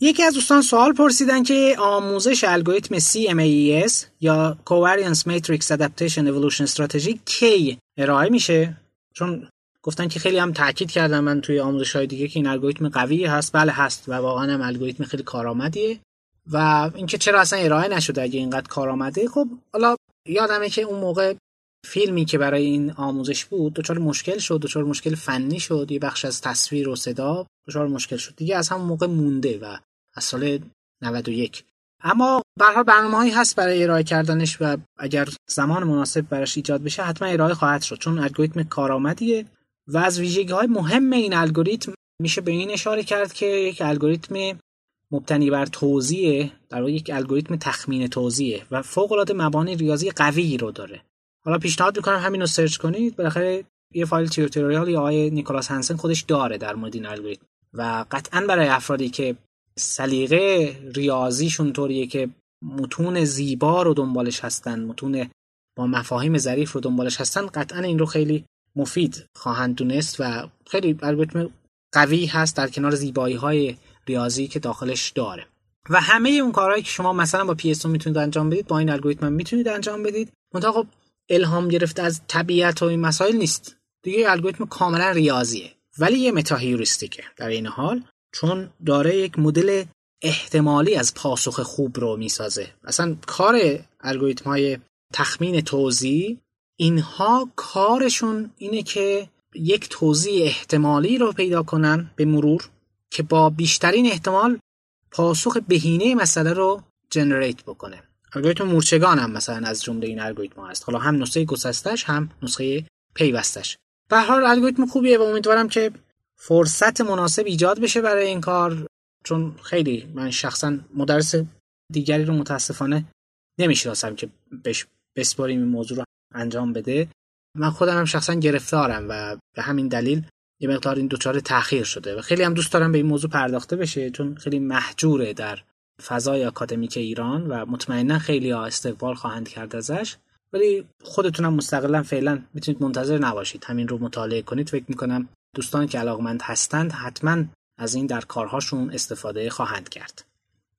یکی از دوستان سوال پرسیدن که آموزش الگوریتم CMAES یا Covariance Matrix Adaptation Evolution Strategy کی ارائه میشه؟ چون گفتن که خیلی هم تاکید کردم من توی آموزش های دیگه که این الگوریتم قوی هست. بله هست و واقعا هم الگوریتم خیلی کارآمدیه. و اینکه چرا اصلا ارائه نشده اگه اینقدر کارآمده؟ خب حالا یادمه که اون موقع فیلمی که برای این آموزش بود دچار مشکل شد دچار مشکل فنی شد یه بخش از تصویر و صدا دچار مشکل شد. دیگه از همون موقع مونده و از سال 91 اما به هر برنامه هایی هست برای ارائه کردنش و اگر زمان مناسب براش ایجاد بشه حتما ارائه خواهد شد چون الگوریتم کارآمدیه و از ویژگی های مهم این الگوریتم میشه به این اشاره کرد که یک الگوریتم مبتنی بر توزیع در واقع یک الگوریتم تخمین توزیعه و فوق العاده مبانی ریاضی قوی رو داره. حالا پیشنهاد می‌کنم همین رو سرچ کنید. بالاخره یه فایل تیوتوریال یا آقای نیکولاس هنسن خودش داره در مورد این الگوریتم و قطعا برای افرادی که سلیقه ریاضیشون طوریه که متون زیبا رو دنبالش هستن متون با مفاهیم ظریف رو دنبالش هستن. قطعا این رو خیلی مفید خواهند دونست و خیلی الگوریتم قوی هست در کنار زیبایی های ریاضی که داخلش داره. و همه اون کارهایی که شما مثلا با پی می‌تونید انجام بدید با این الگوریتم می‌تونید انجام بدید. منتها خب الهام گرفته از طبیعت و این مسائل نیست. دیگه الگوریتم کاملا ریاضیه. ولی یه متا در این حال. چون داره یک مدل احتمالی از پاسخ خوب رو می‌سازه. اصلا کار الگوریتم های تخمین توزیع اینها کارشون اینه که یک توضیح احتمالی رو پیدا کنن به مرور که با بیشترین احتمال پاسخ بهینه مسئله رو جنریت بکنه. الگوریتم مورچگان هم مثلا از جمله این الگوریتم هست. حالا هم نسخه گسستش هم نسخه پیوستش. به حال الگوریتم خوبیه و امیدوارم که فرصت مناسب ایجاد بشه برای این کار چون خیلی من شخصا مدرس دیگری رو متاسفانه نمی‌شناسم که بهش بسپاریم این موضوع رو انجام بده. من خودم هم شخصا گرفتارم و به همین دلیل یه مقدار این دچار تاخیر شده و خیلی هم دوست دارم به این موضوع پرداخته بشه چون خیلی محجوره در فضای آکادمیک ایران و مطمئنا خیلی ها استقبال خواهند کرد ازش. ولی خودتونم مستقلا فعلا می‌تونید منتظر نباشید. همین رو مطالعه کنید. فکر می‌کنم دوستان که علاقمند هستند حتما از این در کارهاشون استفاده خواهند کرد.